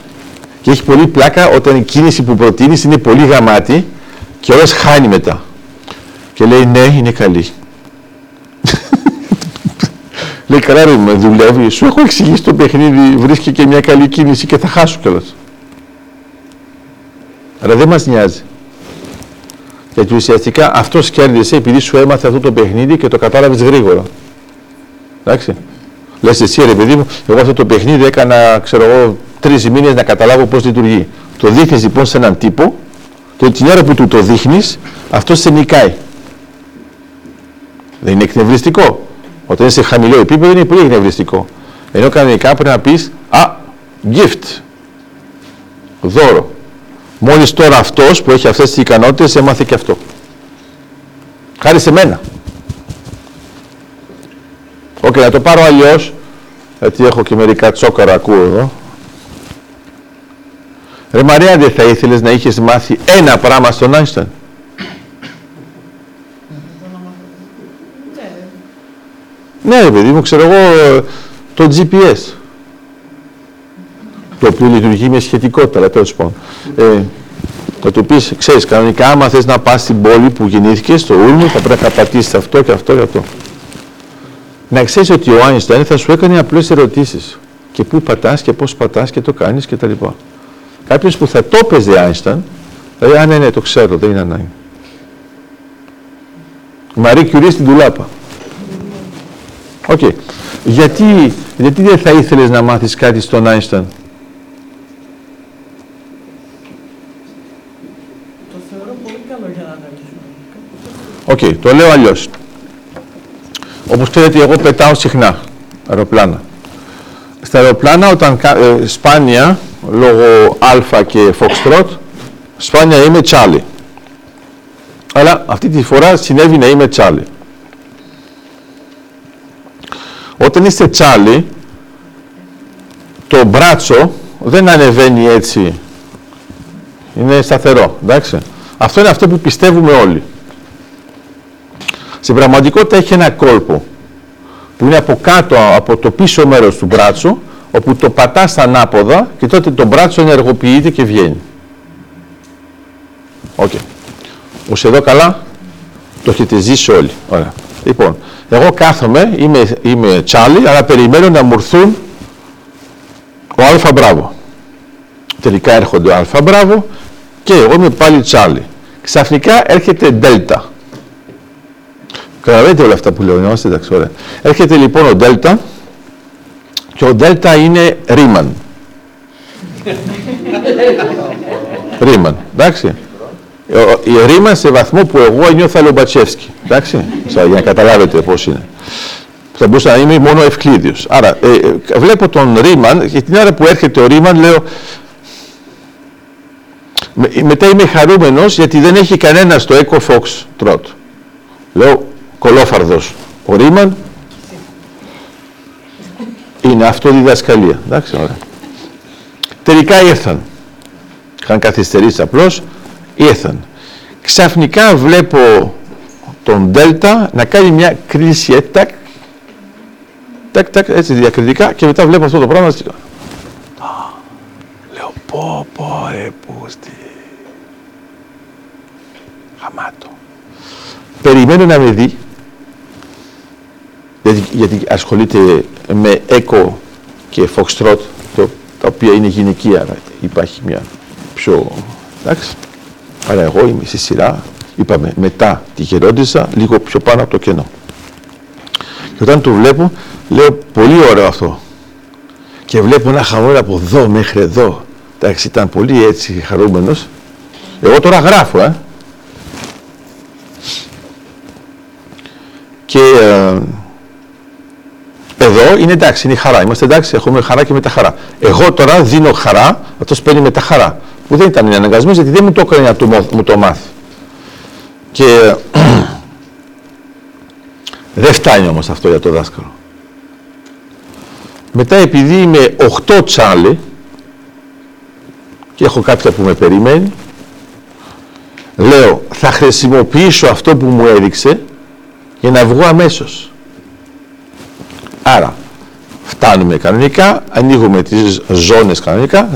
[SPEAKER 1] και έχει πολύ πλάκα όταν η κίνηση που προτείνεις είναι πολύ γαμάτη και όλες χάνει μετά. Και λέει ναι, είναι καλή. [laughs] λέει καλά ρε με δουλεύει, σου έχω εξηγήσει το παιχνίδι, βρίσκει και μια καλή κίνηση και θα χάσω κιόλας. Αλλά δεν μας νοιάζει. Γιατί ουσιαστικά αυτός κέρδισε επειδή σου έμαθε αυτό το παιχνίδι και το κατάλαβες γρήγορα. Εντάξει. Λες εσύ ρε παιδί μου, εγώ αυτό το παιχνίδι έκανα, ξέρω εγώ, τρεις μήνε να καταλάβω πώς λειτουργεί. Το δείχνεις λοιπόν σε έναν τύπο, και την ώρα που του το δείχνεις, αυτό σε νικάει. Δεν είναι εκνευριστικό. Όταν είσαι σε χαμηλό επίπεδο είναι πολύ εκνευριστικό. Ενώ κανονικά πρέπει να πεις, Α, gift. Δώρο. Μόλις τώρα αυτός που έχει αυτές τις ικανότητες έμαθε και αυτό. Χάρη σε μένα. OK, okay, να το πάρω αλλιώς, γιατί έχω και μερικά τσόκαρα ακούω εδώ. Ρε Μαρία, δεν θα ήθελες να είχες μάθει ένα πράγμα στον Άινσταϊν; Ναι, ρε παιδί μου, ξέρω εγώ το GPS. Το οποίο λειτουργεί με σχετικότητα, αλλά τέλος πάντων. Ε, θα του πεις, ξέρεις, κανονικά, άμα θες να πας στην πόλη που γεννήθηκες, στο Ουλμ, θα πρέπει να πατήσει αυτό και αυτό και αυτό. Να ξέρεις ότι ο Άινσταϊν θα σου έκανε απλές ερωτήσεις. Και πού πατάς και πώς πατάς και το κάνεις κτλ. Κάποιος που θα το έπαιζε Άινσταϊν, θα λέει, Α, ναι, ναι, το ξέρω, δεν είναι ανάγκη. Μαρί Κιουρί στην ντουλάπα. OK. Okay. Γιατί, γιατί δεν θα ήθελες να μάθεις κάτι στον Άινσταϊν.
[SPEAKER 2] Το θεωρώ πολύ καλό για να αναλύσουμε.
[SPEAKER 1] OK, okay, το λέω αλλιώς. Όπως ξέρετε, εγώ πετάω συχνά αεροπλάνα. Στα αεροπλάνα, όταν ε, σπάνια, λόγω Α και Foxtrot, σπάνια είμαι Charlie. Αλλά αυτή τη φορά συνέβη να είμαι Charlie. Όταν είστε Charlie, το μπράτσο δεν ανεβαίνει έτσι. Είναι σταθερό, εντάξει. Αυτό είναι αυτό που πιστεύουμε όλοι. Στην πραγματικότητα έχει ένα κόλπο που είναι από κάτω από το πίσω μέρος του μπράτσου όπου το πατάς ανάποδα και τότε το μπράτσο ενεργοποιείται και βγαίνει. OK. Okay. Ως εδώ καλά το έχετε ζήσει όλοι. Ωραία. Λοιπόν, εγώ κάθομαι, είμαι, είμαι Charlie, αλλά περιμένω να μου έρθουν ο Α μπράβο. Τελικά έρχονται ο Α μπράβο και εγώ είμαι πάλι τσάλι. Ξαφνικά έρχεται Δέλτα. Καταλαβαίνετε όλα αυτά που λέω, είμαστε εντάξει, ωραία. Έρχεται λοιπόν ο Δέλτα και ο Δέλτα είναι Ρίμαν. [laughs] Ρίμαν, εντάξει. Η ρήμα σε βαθμό που εγώ νιώθω Λομπατσεύσκι. Εντάξει, για να καταλάβετε πώς είναι. Θα μπορούσα να είμαι μόνο ευκλήδιος. Άρα, ε, ε, βλέπω τον Ρήμαν και την ώρα που έρχεται ο Ρήμαν λέω. Με, μετά είμαι χαρούμενος γιατί δεν έχει κανένα στο Echo Fox Trot. Λέω κολόφαρδος. Ο Ρήμαν είναι αυτοδιδασκαλία. Εντάξει, ωραία. Τελικά ήρθαν. Είχαν καθυστερήσει απλώς ήρθαν. Ξαφνικά βλέπω τον Δέλτα να κάνει μια κρίση ε, τάκ, τάκ, τάκ, έτσι διακριτικά και μετά βλέπω αυτό το πράγμα και λέω πω πω ρε πούστη χαμάτο περιμένω να με δει γιατί, γιατί ασχολείται με Echo και Foxtrot το, τα οποία είναι γυναικεία υπάρχει μια πιο εντάξει αλλά εγώ είμαι στη σειρά, είπαμε, μετά τη γερόντιζα, λίγο πιο πάνω από το κενό. Και όταν το βλέπω, λέω, πολύ ωραίο αυτό. Και βλέπω ένα χαμόγελο από εδώ μέχρι εδώ. Εντάξει, ήταν πολύ έτσι χαρούμενος. Εγώ τώρα γράφω, ε. Και ε, εδώ είναι εντάξει, είναι η χαρά. Είμαστε εντάξει, έχουμε χαρά και με τα χαρά. Εγώ τώρα δίνω χαρά, αυτός παίρνει με τα χαρά που δεν ήταν αναγκασμένο γιατί δεν μου το έκανε να μου το μάθει. Και [clears throat] δεν φτάνει όμως αυτό για το δάσκαλο. Μετά επειδή είμαι 8 τσάλι και έχω κάποια που με περιμένει, Λέω, θα χρησιμοποιήσω αυτό που μου έδειξε για να βγω αμέσως. Άρα, φτάνουμε κανονικά, ανοίγουμε τις ζώνες κανονικά.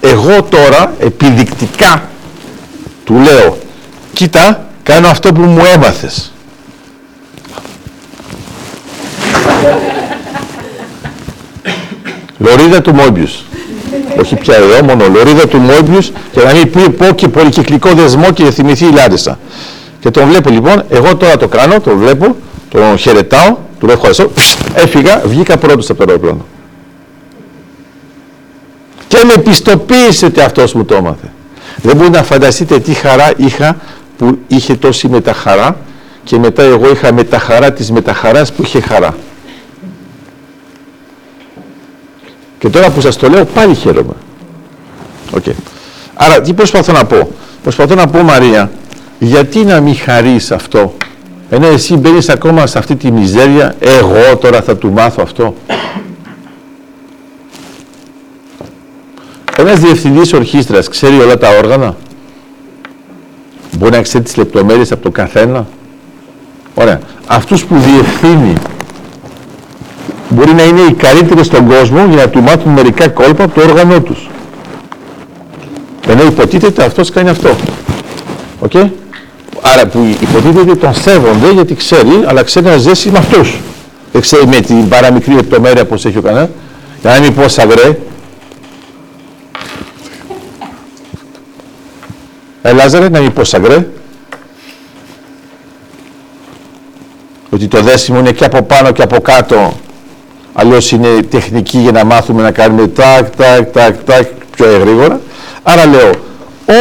[SPEAKER 1] Εγώ τώρα, επιδεικτικά, του λέω, κοίτα, κάνω αυτό που μου έμαθες. Λωρίδα του Μόμπιους. Όχι πια εδώ, μόνο λωρίδα του Μόμπιους και να μην πει πω και πολυκυκλικό δεσμό και θυμηθεί η Λάρισα. Και τον βλέπω λοιπόν, εγώ τώρα το κάνω, το βλέπω, τον χαιρετάω, του λέω ευχαριστώ, έφυγα, βγήκα πρώτος από το αεροπλάνο. Και με πιστοποίησε ότι αυτός μου το έμαθε. Δεν μπορείτε να φανταστείτε τι χαρά είχα που είχε τόση μεταχαρά και μετά εγώ είχα μεταχαρά της μεταχαράς που είχε χαρά. Και τώρα που σας το λέω πάλι χαίρομαι. Okay. Άρα τι προσπαθώ να πω; Προσπαθώ να πω Μαρία, γιατί να μην χαρείς αυτό. Ενώ εσύ μπαίνεις ακόμα σε αυτή τη μιζέρια, εγώ τώρα θα του μάθω αυτό. Ένας διευθυντής ορχήστρας ξέρει όλα τα όργανα; Μπορεί να ξέρει τις λεπτομέρειες από το καθένα; Ωραία. Αυτούς που διευθύνει μπορεί να είναι οι καλύτεροι στον κόσμο για να του μάθουν μερικά κόλπα από το όργανο τους. Ενώ υποτίθεται αυτός κάνει αυτό. OK; Okay? Άρα που υποτίθεται τον σέβονται γιατί ξέρει, αλλά ξέρει να ζήσει με αυτούς. Δεν ξέρει με την παραμικρή λεπτομέρεια πώς έχει ο κανένας. Για να μην πω σαβρέ, Ε, Λάζαρε, να μην πω σαγκρέ. Ότι το δέσιμο είναι και από πάνω και από κάτω. Αλλιώς είναι τεχνική για να μάθουμε να κάνουμε τάκ, τάκ, τάκ, τάκ πιο γρήγορα. Άρα λέω,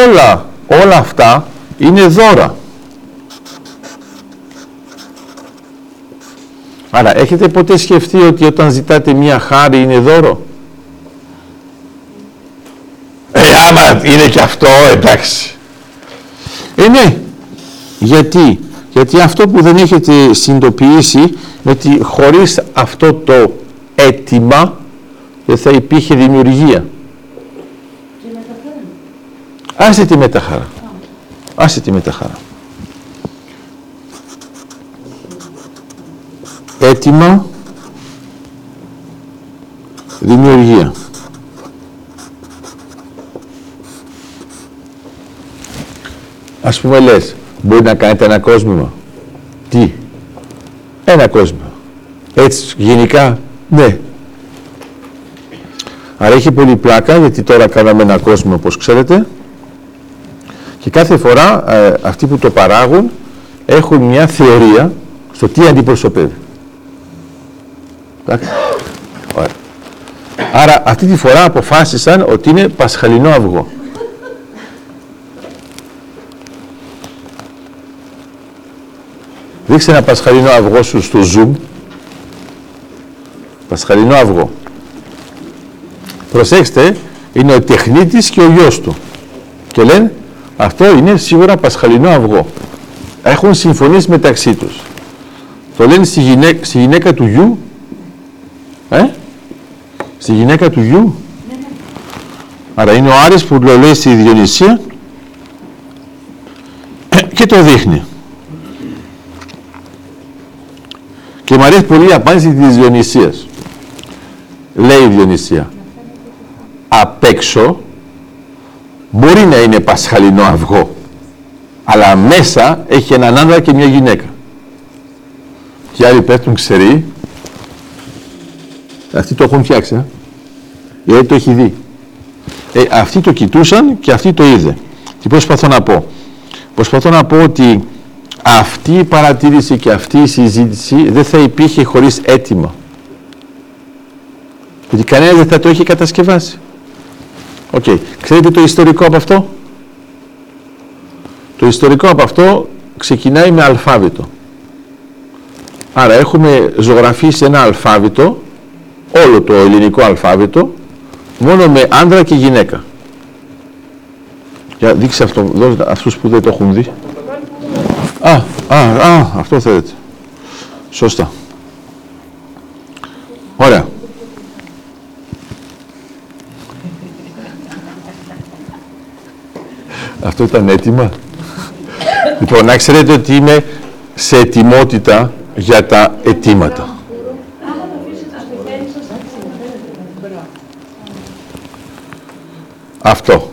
[SPEAKER 1] όλα, όλα αυτά είναι δώρα. Άρα, έχετε ποτέ σκεφτεί ότι όταν ζητάτε μία χάρη είναι δώρο; Ε, άμα είναι και αυτό, εντάξει. Ε, ναι. Γιατί; Γιατί αυτό που δεν έχετε συνειδητοποιήσει είναι ότι χωρίς αυτό το αίτημα δεν θα υπήρχε δημιουργία. Άσε τη μεταχάρα. Άσε τη μεταχάρα. Έτοιμα, δημιουργία. Ας πούμε λες, μπορεί να κάνετε ένα κόσμημα. Τι; Ένα κόσμημα. Έτσι, γενικά, ναι. Άρα έχει πολύ πλάκα, γιατί τώρα κάναμε ένα κόσμο, όπως ξέρετε, και κάθε φορά ε, αυτοί που το παράγουν έχουν μια θεωρία στο τι αντιπροσωπεύει. Εντάξει. Άρα αυτή τη φορά αποφάσισαν ότι είναι πασχαλινό αυγό. Δείξε ένα πασχαλινό αυγό σου στο Zoom. Πασχαλινό αυγό. Προσέξτε, είναι ο τεχνίτης και ο γιος του. Και λένε, αυτό είναι σίγουρα πασχαλινό αυγό. Έχουν συμφωνήσει μεταξύ τους. Το λένε στη γυναίκα, στη γυναίκα του γιου. Ε; Στη γυναίκα του γιου. Άρα είναι ο Άρης που το λέει στη Διονυσία και το δείχνει. Και μου αρέσει πολύ η απάντηση της Διονυσίας. Λέει η Διονυσία. Απ' έξω μπορεί να είναι πασχαλινό αυγό, αλλά μέσα έχει έναν άντρα και μια γυναίκα. Και άλλοι πέφτουν ξεροί. Αυτοί το έχουν φτιάξει, ε. γιατί το έχει δει. Ε, αυτοί το κοιτούσαν και αυτοί το είδε. Τι προσπαθώ να πω. Προσπαθώ να πω ότι αυτή η παρατήρηση και αυτή η συζήτηση δεν θα υπήρχε χωρίς έτοιμα. Γιατί κανένα δεν θα το είχε κατασκευάσει. OK. Okay. Ξέρετε το ιστορικό από αυτό; Το ιστορικό από αυτό ξεκινάει με αλφάβητο. Άρα έχουμε ζωγραφίσει ένα αλφάβητο, όλο το ελληνικό αλφάβητο, μόνο με άντρα και γυναίκα. Για δείξε αυτό, αυτούς που δεν το έχουν δει. Α, α, α, αυτό θέλετε. Σωστά. Ωραία. Αυτό ήταν έτοιμα. Λοιπόν, να ξέρετε ότι είμαι σε ετοιμότητα για τα αιτήματα. Αυτό.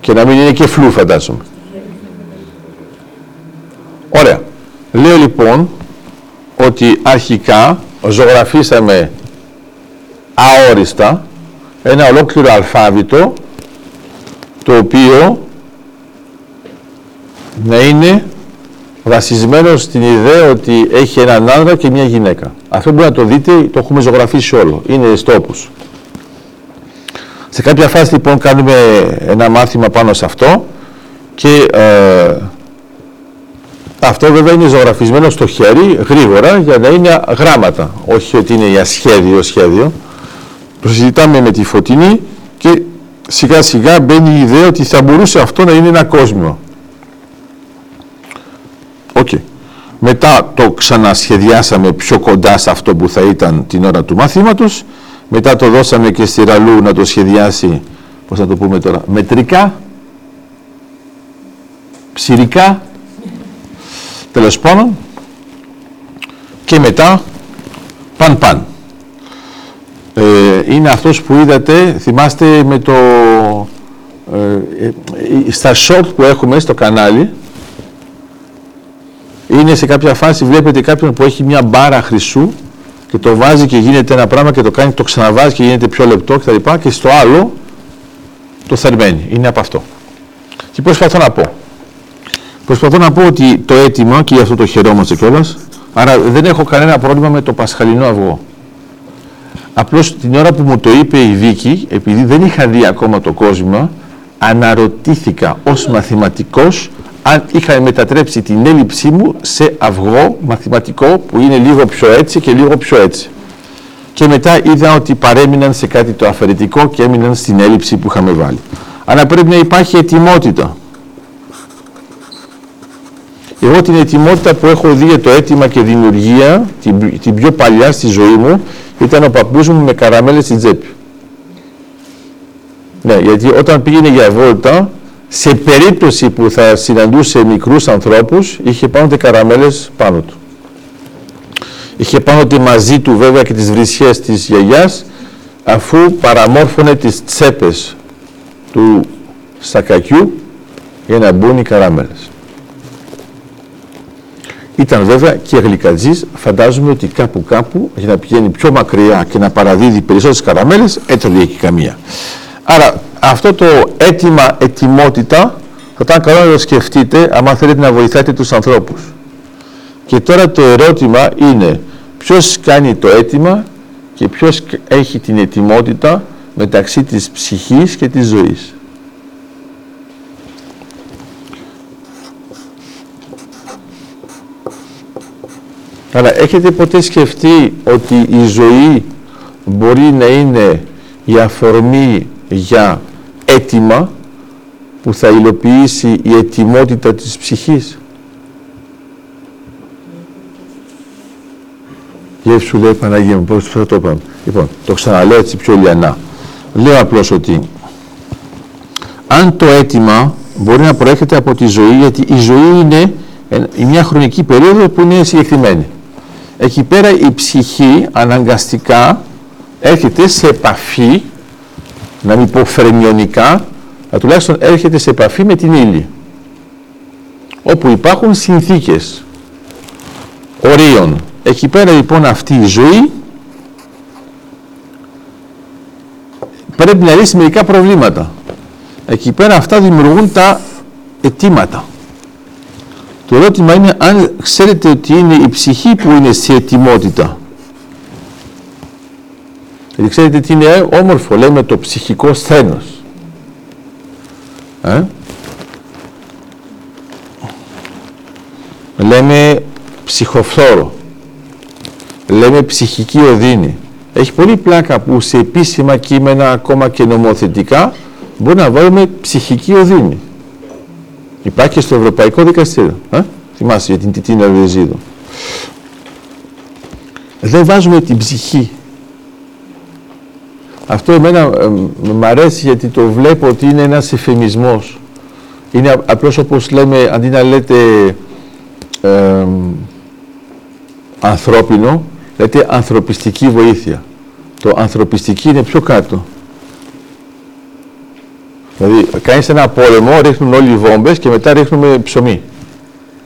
[SPEAKER 1] Και να μην είναι και φλού φαντάζομαι. Ωραία. Λέω λοιπόν ότι αρχικά ζωγραφίσαμε αόριστα ένα ολόκληρο αλφάβητο το οποίο να είναι βασισμένο στην ιδέα ότι έχει έναν άνδρα και μια γυναίκα. Αυτό μπορεί να το δείτε, το έχουμε ζωγραφίσει όλο. Είναι στόπους. Σε κάποια φάση λοιπόν κάνουμε ένα μάθημα πάνω σε αυτό και ε, αυτό βέβαια είναι ζωγραφισμένο στο χέρι γρήγορα για να είναι γράμματα. Όχι ότι είναι για σχέδιο σχέδιο. Το συζητάμε με τη Φωτεινή και σιγά σιγά μπαίνει η ιδέα ότι θα μπορούσε αυτό να είναι ένα κόσμο. Οκ. Μετά το ξανασχεδιάσαμε πιο κοντά σε αυτό που θα ήταν την ώρα του μαθήματος. Μετά το δώσαμε και στη Ραλού να το σχεδιάσει, πώς θα το πούμε τώρα, μετρικά, ψηρικά, τέλος πάντων. Και μετά, παν παν. Ε, είναι αυτός που είδατε, θυμάστε με το, ε, ε, στα short που έχουμε στο κανάλι, είναι σε κάποια φάση, βλέπετε κάποιον που έχει μια μπάρα χρυσού και το βάζει και γίνεται ένα πράγμα και το κάνει, το ξαναβάζει και γίνεται πιο λεπτό κτλ. Και, και στο άλλο το θερμαίνει. Είναι από αυτό. Τι προσπαθώ να πω. Προσπαθώ να πω ότι το έτοιμο, και γι' αυτό το χαιρόμαστε κιόλας, άρα δεν έχω κανένα πρόβλημα με το πασχαλινό αυγό. Απλώς την ώρα που μου το είπε η Βίκη, επειδή δεν είχα δει ακόμα το κόσμο, αναρωτήθηκα ως μαθηματικός αν είχα μετατρέψει την έλλειψή μου σε αυγό μαθηματικό που είναι λίγο πιο έτσι και λίγο πιο έτσι. Και μετά είδα ότι παρέμειναν σε κάτι το αφαιρετικό και έμειναν στην έλλειψη που είχαμε βάλει. Αλλά πρέπει να υπάρχει ετοιμότητα. Εγώ την ετοιμότητα που έχω δει για το αίτημα και δημιουργία, την, την πιο παλιά στη ζωή μου, ήταν ο παππούς μου με καραμέλες στην τσέπη. Ναι, γιατί όταν πήγαινε για βόλτα, σε περίπτωση που θα συναντούσε μικρούς ανθρώπους, είχε πάνω τε καραμέλες πάνω του. Είχε πάνω τε μαζί του βέβαια και τις βρισιές της γιαγιάς, αφού παραμόρφωνε τις τσέπες του σακακιού για να μπουν οι καραμέλες. Ήταν βέβαια και γλυκατζής, φαντάζομαι ότι κάπου κάπου για να πηγαίνει πιο μακριά και να παραδίδει περισσότερες καραμέλες, έτρωγε και καμία. Άρα αυτό το αίτημα, ετοιμότητα, θα ήταν καλό να το σκεφτείτε άμα θέλετε να βοηθάτε τους ανθρώπους. Και τώρα το ερώτημα είναι ποιος κάνει το αίτημα και ποιος έχει την ετοιμότητα μεταξύ της ψυχής και της ζωής. Άρα έχετε ποτέ σκεφτεί ότι η ζωή μπορεί να είναι η αφορμή για έτοιμα που θα υλοποιήσει η ετοιμότητα της ψυχής. Γεύσου λέει Παναγία μου, πώς θα το είπαμε. Λοιπόν, το ξαναλέω έτσι πιο λιανά. Λέω απλώς ότι αν το αίτημα μπορεί να προέρχεται από τη ζωή, γιατί η ζωή είναι μια χρονική περίοδο που είναι συγκεκριμένη. Εκεί πέρα η ψυχή αναγκαστικά έρχεται σε επαφή να μην πω φρενιονικά, αλλά τουλάχιστον έρχεται σε επαφή με την ύλη. Όπου υπάρχουν συνθήκες ορίων. Εκεί πέρα λοιπόν αυτή η ζωή πρέπει να λύσει μερικά προβλήματα. Εκεί πέρα αυτά δημιουργούν τα αιτήματα. Το ερώτημα είναι αν ξέρετε ότι είναι η ψυχή που είναι σε ετοιμότητα. Γιατί ξέρετε τι είναι όμορφο, λέμε το ψυχικό σθένος. Ε; Λέμε ψυχοφθόρο. Λέμε ψυχική οδύνη. Έχει πολύ πλάκα που σε επίσημα κείμενα, ακόμα και νομοθετικά, μπορεί να βάλουμε ψυχική οδύνη. Υπάρχει και στο Ευρωπαϊκό Δικαστήριο. Ε; Θυμάσαι για την Τιτίνα Ρεζίδου. Δεν βάζουμε την ψυχή αυτό εμένα ε, μ' αρέσει γιατί το βλέπω ότι είναι ένας εφημισμός. είναι α- απλώς όπως λέμε, αντί να λέτε ε, ανθρώπινο, λέτε ανθρωπιστική βοήθεια. Το ανθρωπιστική είναι πιο κάτω. Δηλαδή, κάνεις ένα πόλεμο, ρίχνουν όλοι οι βόμβες και μετά ρίχνουμε ψωμί.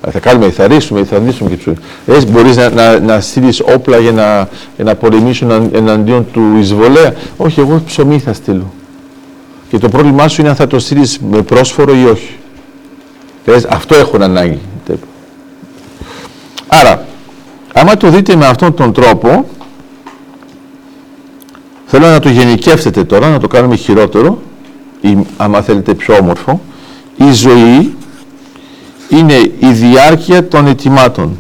[SPEAKER 1] Ε, Θα κάνουμε, θα ρίξουμε, θα δίσουμε και ψωμί. Έτσι μπορείς να, να, να στείλεις όπλα για να, για να πολεμήσουν εναν- εναντίον του εισβολέα; Όχι, εγώ ψωμί θα στείλω. Και το πρόβλημά σου είναι αν θα το στείλεις με πρόσφορο ή όχι. Λες, αυτό έχουν ανάγκη. Άρα, άμα το δείτε με αυτόν τον τρόπο, θέλω να το γενικεύσετε τώρα, να το κάνουμε χειρότερο, ή άμα θέλετε πιο όμορφο, η ζωή είναι η διάρκεια των ετοιμάτων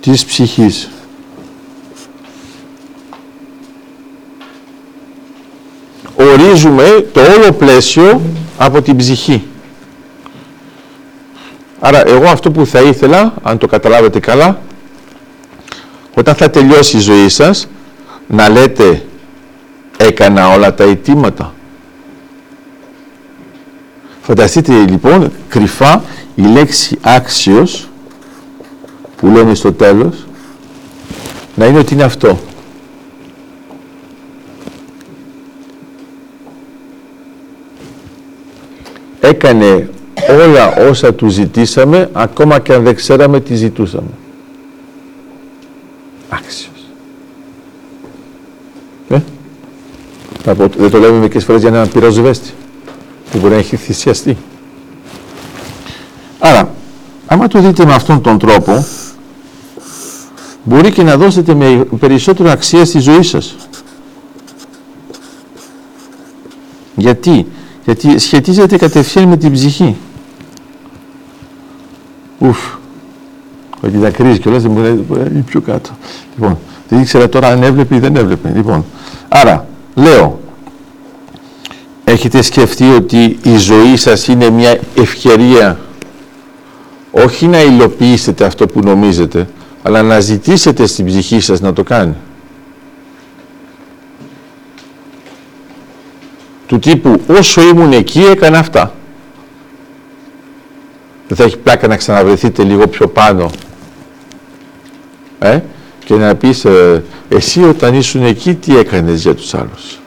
[SPEAKER 1] της ψυχής. Ορίζουμε το όλο πλαίσιο από την ψυχή. Άρα εγώ αυτό που θα ήθελα, αν το καταλάβετε καλά, όταν θα τελειώσει η ζωή σας, να λέτε έκανα όλα τα αιτήματα. Φανταστείτε λοιπόν κρυφά η λέξη άξιος που λένε στο τέλος να είναι ότι είναι αυτό. Έκανε όλα όσα του ζητήσαμε ακόμα και αν δεν ξέραμε τι ζητούσαμε. Άξιος. Ε; Θα πω, δεν το λέμε μερικές φορές για έναν πυροσβέστη που μπορεί να έχει θυσιαστεί. Άρα, άμα το δείτε με αυτόν τον τρόπο, μπορεί και να δώσετε με περισσότερο αξία στη ζωή σας. Γιατί, γιατί σχετίζεται κατευθείαν με την ψυχή. Ουφ, ότι δακρύζει κιόλας, δεν μου λέει, είναι πιο κάτω. Λοιπόν, δεν ήξερα τώρα αν έβλεπε ή δεν έβλεπε. Λοιπόν, άρα, λέω, έχετε σκεφτεί ότι η ζωή σας είναι μια ευκαιρία; Όχι να υλοποιήσετε αυτό που νομίζετε, αλλά να ζητήσετε στην ψυχή σας να το κάνει. Του τύπου όσο ήμουν εκεί έκανα αυτά. Δεν θα έχει πλάκα να ξαναβρεθείτε λίγο πιο πάνω. Ε; Και να πεις, ε, εσύ όταν ήσουν εκεί τι έκανες για τους άλλους.